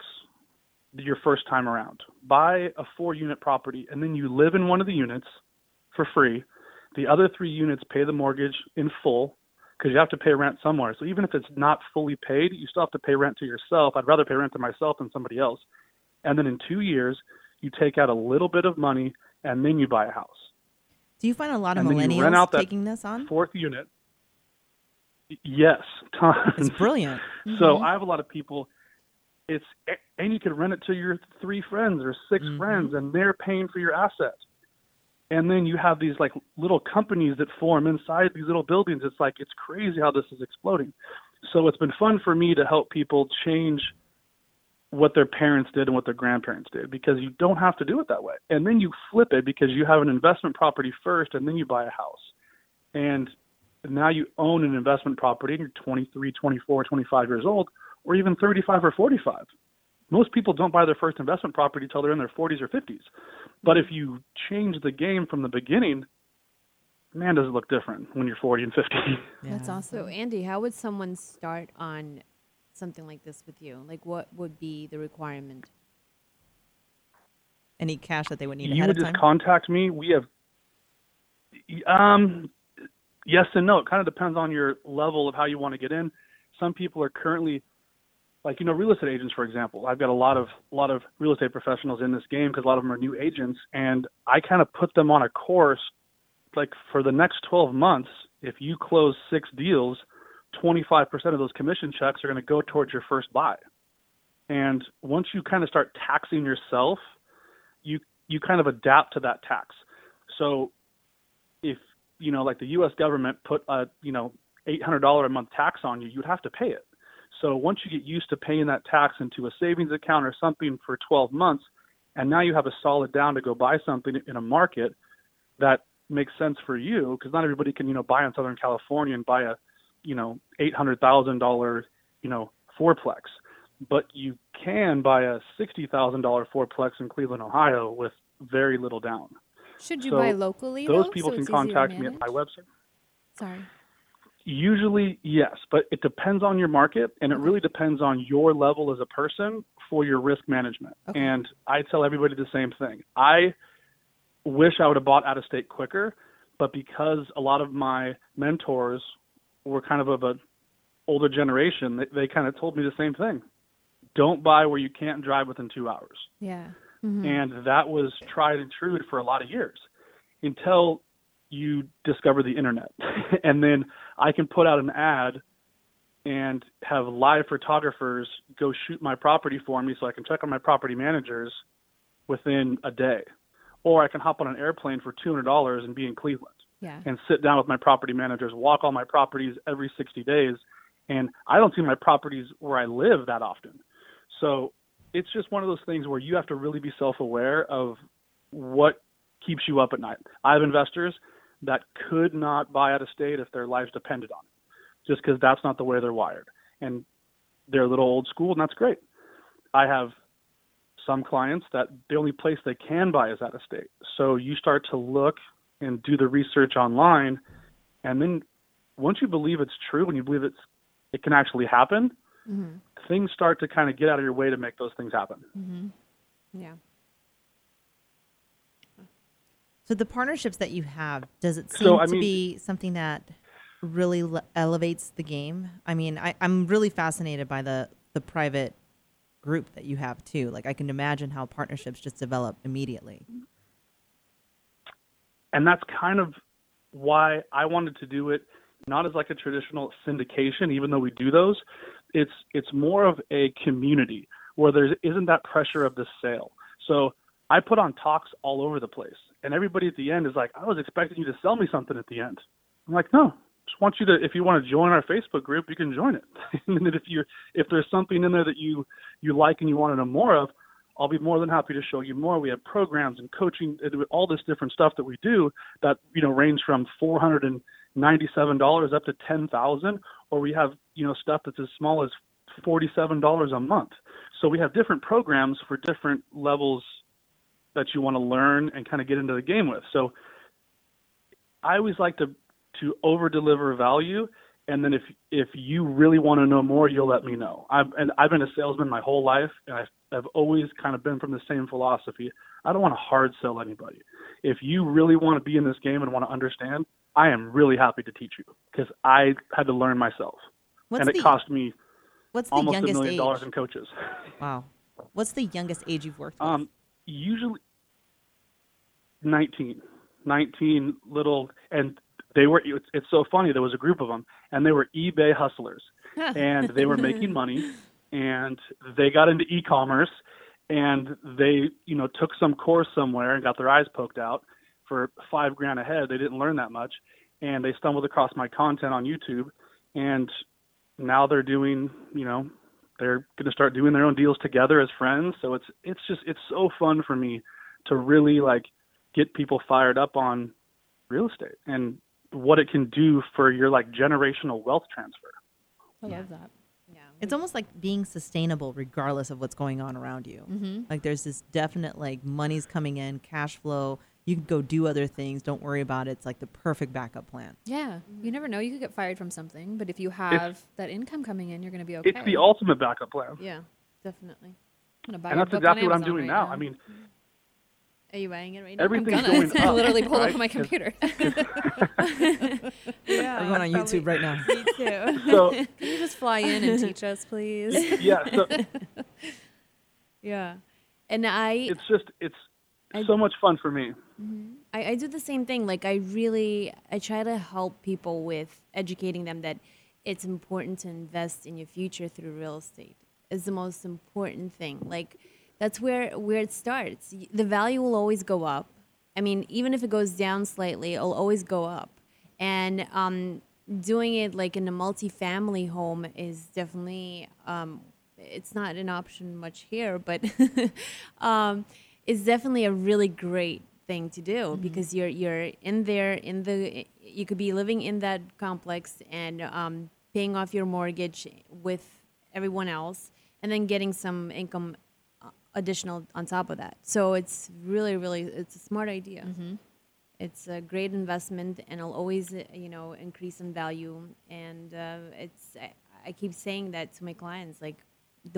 your first time around. Buy a four unit property and then you live in one of the units for free. The other three units pay the mortgage in full because you have to pay rent somewhere. So even if it's not fully paid, you still have to pay rent to yourself. I'd rather pay rent to myself than somebody else. And then in two years, you take out a little bit of money and then you buy a house. Do you find a lot of and then you rent millennials taking this on? fourth unit. Yes, [LAUGHS] tons. It's brilliant. So I have a lot of people. It's and you can rent it to your three friends or 6 Mm-hmm. friends, and they're paying for your assets. And then you have these like little companies that form inside these little buildings. It's like it's crazy how this is exploding. So it's been fun for me to help people change what their parents did and what their grandparents did because you don't have to do it that way. And then you flip it because you have an investment property first and then you buy a house. And now you own an investment property and you're 23, 24, 25 years old or even 35 or 45. Most people don't buy their first investment property until they're in their 40s or 50s. But if you change the game from the beginning, man, does it look different when you're 40 and 50. [LAUGHS] That's awesome. So, Andy, how would someone start on something like this with you? Like, what would be the requirement? Any cash that they would need you ahead would of just contact me. We have, um, yes and no. It kind of depends on your level of how you want to get in. Some people are currently, like you know, real estate agents, for example. I've got a lot of a lot of real estate professionals in this game because a lot of them are new agents, and I kind of put them on a course, like for the next 12 months. If you close six deals, 25% of those commission checks are going to go towards your first buy. And once you kind of start taxing yourself, you you kind of adapt to that tax. So if you know, like the U.S. government put a you know eight hundred dollar a month tax on you, you'd have to pay it. So once you get used to paying that tax into a savings account or something for 12 months, and now you have a solid down to go buy something in a market that makes sense for you, because not everybody can you know buy in Southern California and buy a you know eight hundred thousand dollar you know fourplex, but you can buy a sixty thousand dollar fourplex in Cleveland, Ohio, with very little down. Should you So buy locally? Those though, people so can it's easier to contact me at my website. Sorry. Usually, yes, but it depends on your market and it really depends on your level as a person for your risk management. Okay. And I tell everybody the same thing. I wish I would have bought out of state quicker, but because a lot of my mentors were kind of of a older generation, they, they kind of told me the same thing. Don't buy where you can't drive within two hours Yeah. Mm-hmm. and that was tried and true for a lot of years until you discover the internet [LAUGHS] and then i can put out an ad and have live photographers go shoot my property for me so i can check on my property managers within a day or i can hop on an airplane for $200 and be in cleveland Yeah. and sit down with my property managers, walk all my properties every 60 days. And I don't see my properties where I live that often. So it's just one of those things where you have to really be self aware of what keeps you up at night. I have investors that could not buy out of state if their lives depended on it, just because that's not the way they're wired. And they're a little old school, and that's great. I have some clients that the only place they can buy is out of state. So you start to look and do the research online, and then once you believe it's true and you believe it's it can actually happen, mm-hmm. things start to kind of get out of your way to make those things happen. Mm-hmm. Yeah. So the partnerships that you have, does it seem So, I to mean- be something that really le- elevates the game? I mean, I, I'm really fascinated by the the private group that you have too. Like I can imagine how partnerships just develop immediately. and that's kind of why I wanted to do it not as like a traditional syndication even though we do those it's it's more of a community where there isn't that pressure of the sale so I put on talks all over the place and everybody at the end is like I was expecting you to sell me something at the end I'm like no just want you to if you want to join our Facebook group you can join it [LAUGHS] and then if you if there's something in there that you you like and you want to know more of I'll be more than happy to show you more. We have programs and coaching, all this different stuff that we do that you know range from four hundred and ninety-seven dollars up to ten thousand, or we have you know stuff that's as small as forty-seven dollars a month. So we have different programs for different levels that you want to learn and kind of get into the game with. So I always like to to over deliver value and then if if you really want to know more you'll let me know i've and i've been a salesman my whole life and i've, I've always kind of been from the same philosophy i don't want to hard sell anybody if you really want to be in this game and want to understand i am really happy to teach you because i had to learn myself What's and it the cost me what's the almost a youngest million age? dollars in coaches Wow. What's the youngest age you've worked with? um usually 19 19 little and they were it's, it's so funny there was a group of them and they were ebay hustlers [LAUGHS] and they were making money and they got into e-commerce and they you know took some course somewhere and got their eyes poked out for five grand a head. They didn't learn that much and they stumbled across my content on youtube and now they're doing you know they're going to start doing their own deals together as friends so it's it's just it's so fun for me to really like get people fired up on real estate and what it can do for your like generational wealth transfer I love that. Yeah. It's almost like being sustainable regardless of what's going on around you. Mm-hmm. Like there's this definite like money's coming in, cash flow. You can go do other things. Don't worry about it. It's like the perfect backup plan. Yeah, you mm-hmm. never know. You could get fired from something, but if you have that income coming in, you're going to be okay. It's the ultimate backup plan. Yeah, definitely. I'm gonna buy And that's exactly what I'm doing right now. I mean, Are you buying it right now? everything's I'm going up. [LAUGHS] literally pull it [LAUGHS] up on my 'Cause- computer. [LAUGHS] yeah, I'm going on YouTube right now. Me too. So Can you just fly in and teach us, please? yeah, so yeah, and I it's just it's I- so much fun for me. I, I do the same thing. Like I really I try to help people with educating them that it's important to invest in your future through real estate. It's the most important thing. Like that's where where it starts. The value will always go up. I mean, even if it goes down slightly, it'll always go up. And um, doing it like in a multi-family home is definitely um, it's not an option much here, but [LAUGHS] um, it's definitely a really great thing to do because you're you're in there in the you could be living in that complex and um, paying off your mortgage with everyone else and then getting some income uh, additional on top of that. So it's really really it's a smart idea. It's a great investment and it'll always you know increase in value. And uh, it's I, I keep saying that to my clients like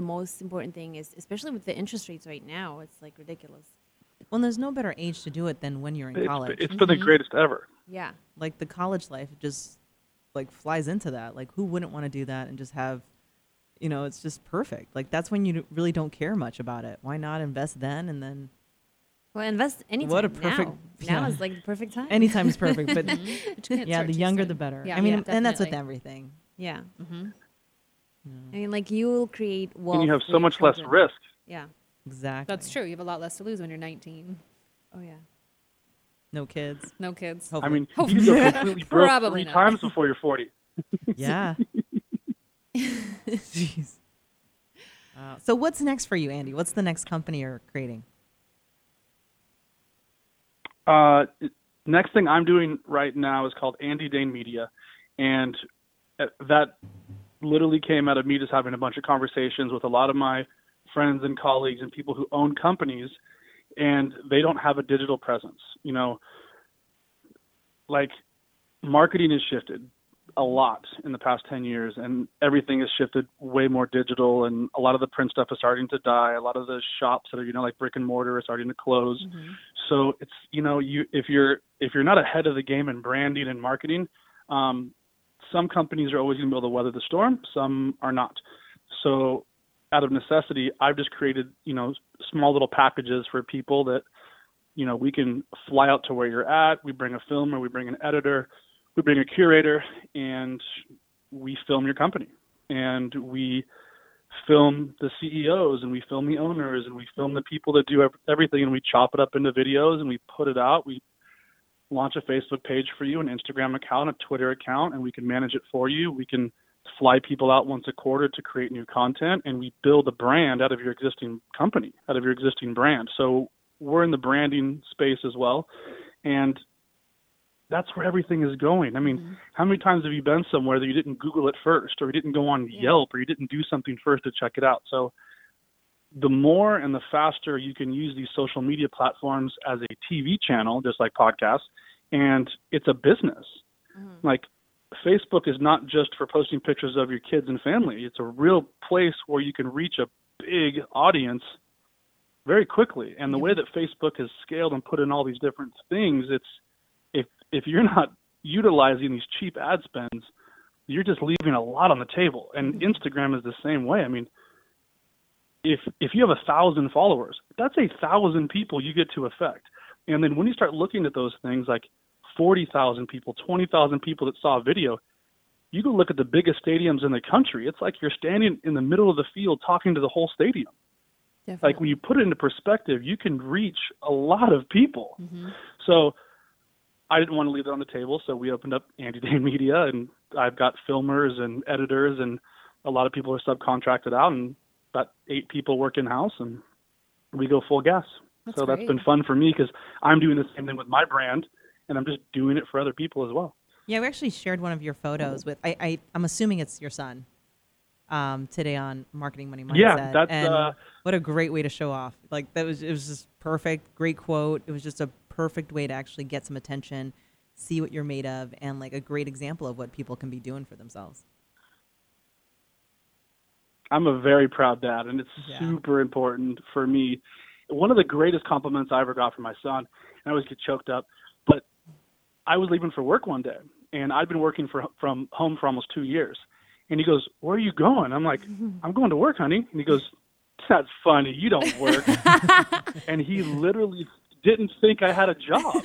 the most important thing is especially with the interest rates right now it's like ridiculous Well, there's no better age to do it than when you're in It's, college. it's been the greatest ever. yeah like the college life just like flies into that. Like who wouldn't want to do that and just have, you know, it's just perfect. Like that's when you really don't care much about it. Why not invest then and then Well, invest anytime. What a perfect- now. Now yeah. is like the perfect time. anytime is perfect. But But you can't yeah, start the too younger soon. the better. Yeah, I mean, yeah, and that's with definitely. everything. Yeah. Mm-hmm. I mean, like you will create wealth. and you have so your much less children. risk. Yeah. Exactly. That's true. You have a lot less to lose when you're 19. Oh yeah. No kids. No kids. I Hopefully. mean, you can go completely broke Probably three not. times before you're 40. [LAUGHS] [LAUGHS] Yeah. [LAUGHS] Jeez. Wow. So what's next for you, Andy? What's the next company you're creating? Uh, next thing I'm doing right now is called Andy Dane Media, and uh, that literally came out of me just having a bunch of conversations with a lot of my friends and colleagues and people who own companies, and they don't have a digital presence. You know, like marketing has shifted a lot in the past 10 years and everything has shifted way more digital and a lot of the print stuff is starting to die. A lot of the shops that are you know like brick and mortar are starting to close. So it's you know you if you're if you're not ahead of the game in branding and marketing um, some companies are always going to be able to weather the storm some are not. So out of necessity i've just created you know small little packages for people that you know we can fly out to where you're at. We bring a filmer we bring an editor we bring a curator and we film your company. And we film the CEOs and we film the owners and we film the people that do everything and we chop it up into videos and we put it out. We launch a Facebook page for you an Instagram account a Twitter account and we can manage it for you. We can fly people out once a quarter to create new content and we build a brand out of your existing company out of your existing brand so we're in the branding space as well and that's where everything is going. I mean, mm-hmm. how many times have you been somewhere that you didn't Google it first, or you didn't go on Yelp, or you didn't do something first to check it out? So, the more and the faster you can use these social media platforms as a TV channel, just like podcasts, and it's a business. Mm-hmm. Like, Facebook is not just for posting pictures of your kids and family, it's a real place where you can reach a big audience very quickly. And the way that Facebook has scaled and put in all these different things, it's if if you're not utilizing these cheap ad spends, you're just leaving a lot on the table. And mm-hmm. Instagram is the same way. I mean, if if you have a thousand followers, that's a thousand people you get to affect. And then when you start looking at those things like forty thousand people, twenty thousand people that saw a video, you go look at the biggest stadiums in the country. It's like you're standing in the middle of the field talking to the whole stadium. Definitely. Like when you put it into perspective, you can reach a lot of people. Mm-hmm. So I didn't want to leave it on the table, so we opened up Andy [LAUGHS] Dane Media, and I've got filmers and editors, and a lot of people are subcontracted out, and about eight people work in house, and we go full gas. That's so that's been fun for me because I'm doing the same thing with my brand, and I'm just doing it for other people as well. Yeah, we actually shared one of your photos with. I, I I'm assuming it's your son. um, today on marketing money mindset. Yeah, that's, and uh, what a great way to show off. Like that was it was just perfect, great quote. It was just a perfect way to actually get some attention, see what you're made of, and like a great example of what people can be doing for themselves. I'm a very proud dad, and it's Yeah. super important for me. One of the greatest compliments I ever got from my son, and I always get choked up, but I was leaving for work one day, and I'd been working for, from home for almost two years. And he goes, "Where are you going?" I'm like, [LAUGHS] "I'm going to work, honey." And he goes, "That's funny. You don't work." [LAUGHS] and he literally didn't think I had a job. [LAUGHS]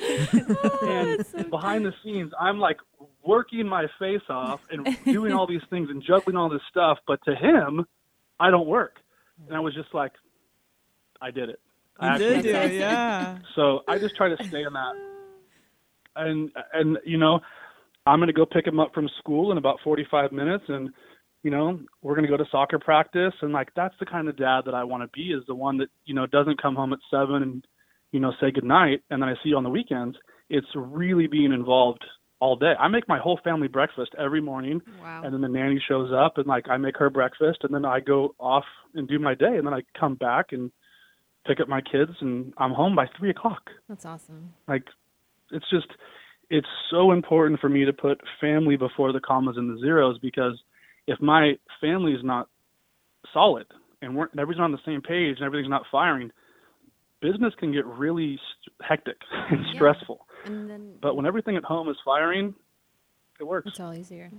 Oh, and behind the scenes, I'm like working my face off and doing all these things and juggling all this stuff. But to him, I don't work. And I was just like, I did it. I did it. yeah. So I just try to stay in that. And and you know, I'm gonna go pick him up from school in about 45 minutes, and you know, we're gonna go to soccer practice, and like that's the kind of dad that I want to be is the one that you know doesn't come home at seven and you know say goodnight, and then I see you on the weekends. It's really being involved all day. I make my whole family breakfast every morning, Wow. and then the nanny shows up, and like I make her breakfast, and then I go off and do my day, and then I come back and pick up my kids, and I'm home by three o'clock That's awesome. like it's just it's so important for me to put family before the commas and the zeros because if my family is not solid and we're and everybody's not on the same page and everything's not firing business can get really st- hectic [LAUGHS] and Yeah. stressful And then but when everything at home is firing it works It's all easier.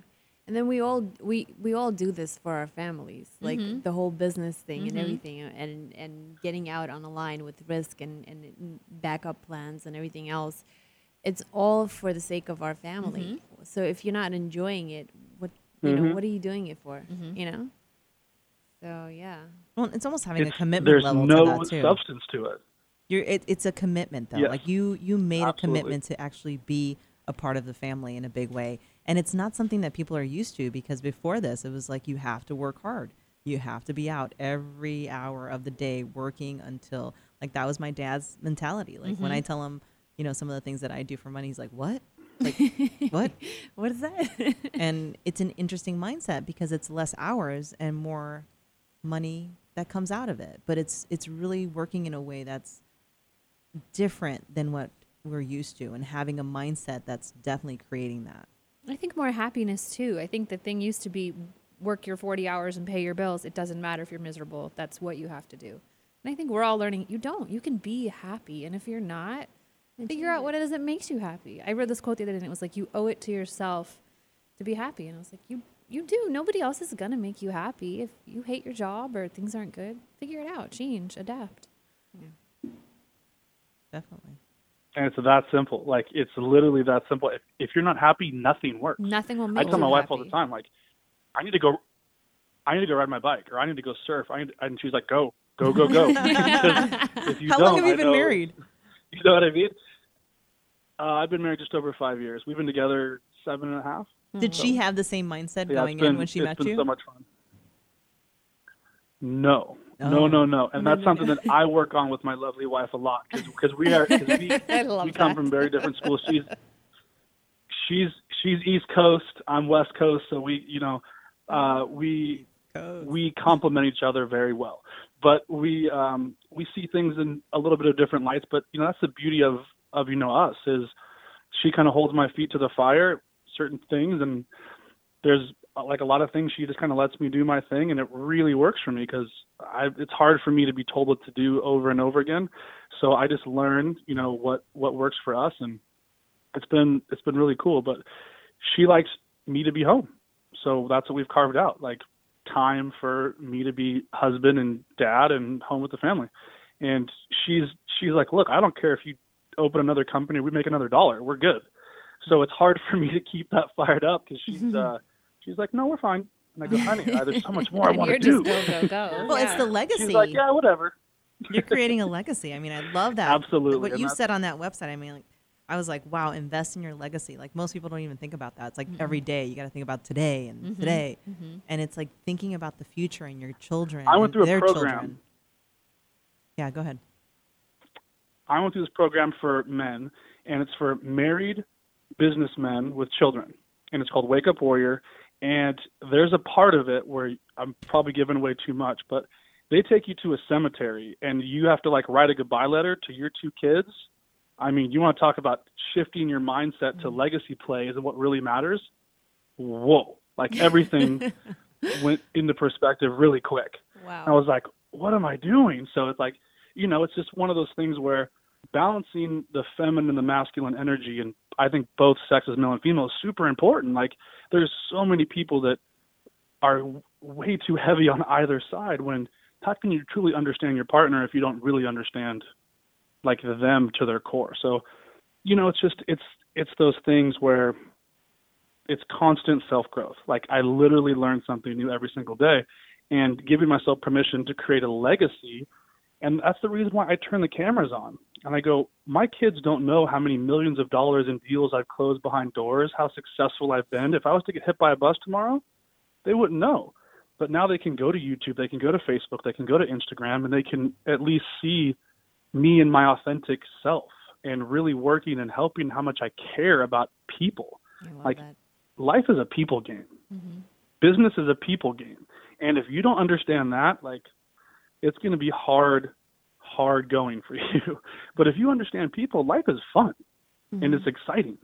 And then we all we we all do this for our families, like Mhm. the whole business thing and Mhm. everything, and and getting out on a line with risk and and backup plans and everything else. It's all for the sake of our family. Mm-hmm. So if you're not enjoying it, what you know, Mhm. what are you doing it for? Mm-hmm. You know. So yeah. Well, it's almost having It's- a commitment there's level no to that too. substance to it You're, it, it's a commitment though. Yes. Like you, you made a commitment to actually be a part of the family in a big way, and it's not something that people are used to because before this, it was like you have to work hard. You have to be out every hour of the day working until like that was my dad's mentality. Like when mm-hmm. I tell him, you know, some of the things that I do for money, he's like, "What? Like [LAUGHS] what?" What is that? [LAUGHS] and it's an interesting mindset because it's less hours and more money that comes out of it but it's it's really working in a way that's different than what we're used to and having a mindset that's definitely creating that I think more happiness too. I think the thing used to be work your 40 hours and pay your bills. It doesn't matter if you're miserable. That's what you have to do. And I think we're all learning you don't. You can be happy. And if you're not, figure out what it is that makes you happy. I read this quote the other day and it was like, you owe it to yourself to be happy. And I was like, you, you do. Nobody else is going to make you happy. If you hate your job or things aren't good, figure it out, change, adapt. definitely and it's that simple like it's literally that simple if, if you're not happy nothing works Nothing will I tell my wife happy. all the time, like, I need to go, I need to go ride my bike, or I need to go surf. I need, and she's like, go, go, go, go. [LAUGHS] [LAUGHS] If you how don't, long have you I been know- married [LAUGHS] You know what I mean? Uh, I've been married just over five years. We've been together seven and a half. did she have the same mindset Yeah, going been, in when she it's met been you so much fun. No, Oh. no, no, no, and that's [LAUGHS] something that I work on with my lovely wife a lot because we are cause we, [LAUGHS] we come from very different schools. She's she's she's East Coast. I'm West Coast, so we you know uh, we we complement each other very well. But we um, we see things in a little bit of different lights. But you know that's the beauty of of you know us is she kind of holds my feet to the fire certain things and there's uh, like a lot of things she just kind of lets me do my thing and it really works for me because I it's hard for me to be told what to do over and over again. So I just learn you know what what works for us and it's been it's been really cool but she likes me to be home. So that's what we've carved out like time for me to be husband and dad and home with the family. And she's she's like look I don't care if you open another company we make another dollar we're good so it's hard for me to keep that fired up because she's uh she's like no we're fine and I go honey uh, [LAUGHS] there's so much more I want to do just go, go, go. [LAUGHS] well it's the legacy she's like yeah whatever you're [LAUGHS] creating a legacy i mean i love that Absolutely, what and you that's- said on that website i mean like I was like, wow, invest in your legacy. Like most people don't even think about that. It's like every day you got to think about today and today, and it's like thinking about the future and your children. I went through a their program. Children. Yeah, go ahead. I went through this program for men, and it's for married businessmen with children, and it's called Wake Up Warrior. And there's a part of it where I'm probably giving away too much, but they take you to a cemetery and you have to like write a goodbye letter to your two kids. I mean, you want to talk about shifting your mindset to mm-hmm. legacy plays and what really matters? Whoa. Like everything [LAUGHS] went into perspective really quick. Wow. I was like, what am I doing? So it's like, you know, it's just one of those things where balancing the feminine and the masculine energy, and I think both sexes, male and female, is super important. Like, there's so many people that are way too heavy on either side when how can you truly understand your partner if you don't really understand like them to their core? So you know it's just it's it's those things where it's constant self growth like i literally learn something new every single day. And giving myself permission to create a legacy and that's the reason why i turn the cameras on and i go my kids don't know how many millions of dollars in deals i've closed behind doors how successful i've been if i was to get hit by a bus tomorrow they wouldn't know. But now they can go to YouTube, they can go to Facebook, they can go to Instagram, and they can at least see me and my authentic self and really working and helping how much I care about people. Like that. life is a people game. Mm-hmm. Business is a people game. And if you don't understand that, like it's going to be hard hard going for [LAUGHS] you. But if you understand people, life is fun and it's exciting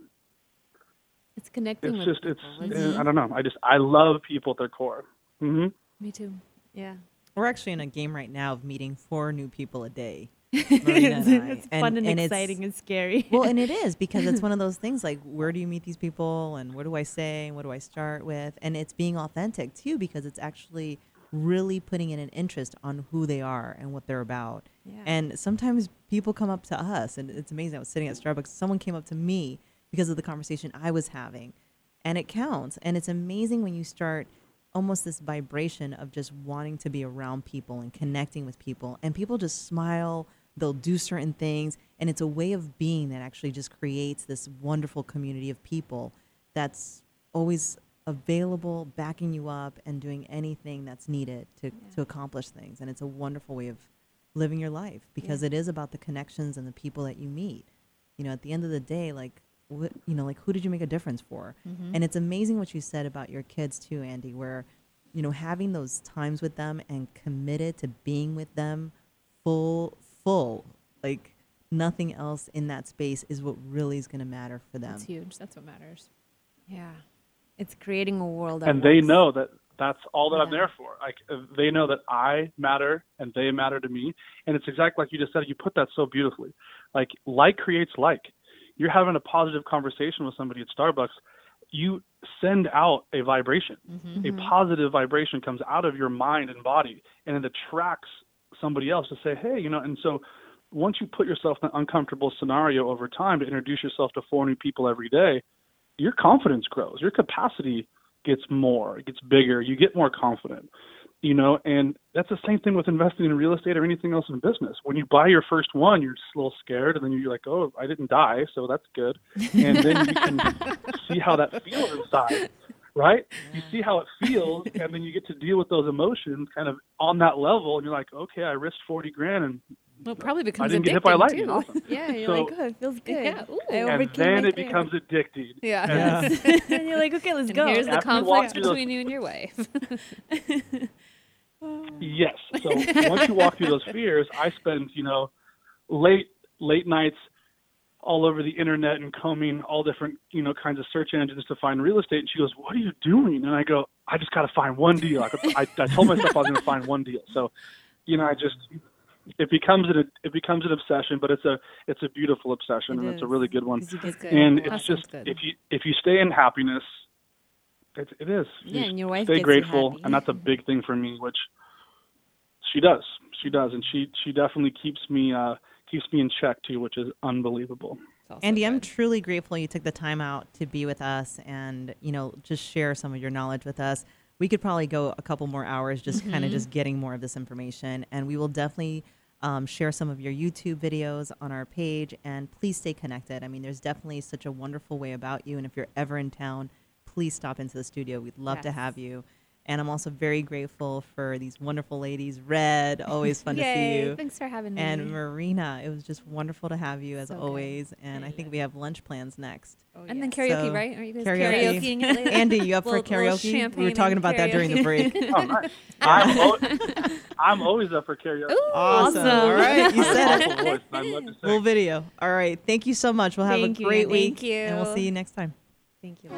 It's connecting it's with just it's people. uh, I don't know. I just I love people at their core. hmm Me too. yeah. We're actually in a game right now of meeting four new people a day. [LAUGHS] Marina and it's fun and, it's- exciting and scary. well, and it is because it's [LAUGHS] one of those things like where do you meet these people and what do I say and what do I start with? And it's being authentic too because it's actually really putting in an interest on who they are and what they're about. Yeah. And sometimes people come up to us and it's amazing. I was sitting at Starbucks, someone came up to me because of the conversation I was having. And it counts. And it's amazing when you start almost this vibration of just wanting to be around people and connecting with people. And people just smile, they'll do certain things. And it's a way of being that actually just creates this wonderful community of people that's always available, backing you up, and doing anything that's needed to, to accomplish things. And it's a wonderful way of living your life because it is about the connections and the people that you meet. You know, at the end of the day, like, what, you know, like who did you make a difference for? Mm-hmm. And it's amazing what you said about your kids too, Andy, where, you know, having those times with them and committed to being with them full, full, like nothing else in that space is what really is going to matter for them. That's huge. That's what matters. yeah. It's creating a world And they works. know that that's all that I'm there for. Like uh, they know that I matter and they matter to me. And it's exactly like you just said. You put that so beautifully. Like like creates like. You're having a positive conversation with somebody at Starbucks. You send out a vibration. A positive vibration comes out of your mind and body, and it attracts somebody else to say, "Hey, you know." And so, once you put yourself in an uncomfortable scenario over time to introduce yourself to four new people every day, your confidence grows. Your capacity gets more, it gets bigger. You get more confident, you know. And that's the same thing with investing in real estate or anything else in business. When you buy your first one, you're just a little scared, and then you're like, "Oh, I didn't die, so that's good." And then you can [LAUGHS] see how that feels inside, right? You see how it feels, and then you get to deal with those emotions kind of on that level, and you're like, "Okay, I risked forty grand, and Well, it probably I becomes didn't get hit by lightning." too. [LAUGHS] Awesome. Yeah, you're So- like, oh, it feels good. Yeah, ooh. And overcame then it fear. becomes addicting. [LAUGHS] Yeah. And [LAUGHS] and you're like, okay, let's And go. here's the After you walk conflict through those- between you and your wife. Yes. So once you walk through those fears, I spend, you know, late late nights all over the internet and combing all different, you know, kinds of search engines to find real estate. And she goes, "What are you doing?" And I go, "I just got to find one deal." I, could, I, I told myself I was going to find one deal. So, you know, I just it becomes an it becomes an obsession, but it's a it's a beautiful obsession, It and it's a really good one. you It's get good. And it's sounds just good. if you if you stay in happiness, it, it is. Yeah, You and your wife stay gets you grateful, happy. and that's a big thing for me, which she does. She does, and she she definitely keeps me uh keeps me in check too, which is unbelievable. It's also Andy, I'm truly grateful you took the time out to be with us and, you know, just share some of your knowledge with us. We could probably go a couple more hours just kind of just getting more of this information. And we will definitely um, share some of your YouTube videos on our page. And please stay connected. I mean, there's definitely such a wonderful way about you. And if you're ever in town, please stop into the studio. We'd love to have you. And I'm also very grateful for these wonderful ladies. Red, always fun to see Yay, you. Thanks for having me. And Marina, it was just wonderful to have you as So good. always. And I think we have lunch plans next. Oh, and then karaoke, So, right? Aren't you guys karaoke. karaokeing [LAUGHS] it? Andy, you up for Little- little karaoke? We were talking and about that during the break. [LAUGHS] Oh, nice. I'm, al- [LAUGHS] I'm always up for karaoke. Awesome. All right, you said it. Awful voice, and I love to sing. Full video. All right. Thank you so much. We'll have Thank a great Andy. week. Thank And we'll see you next time. Thank you.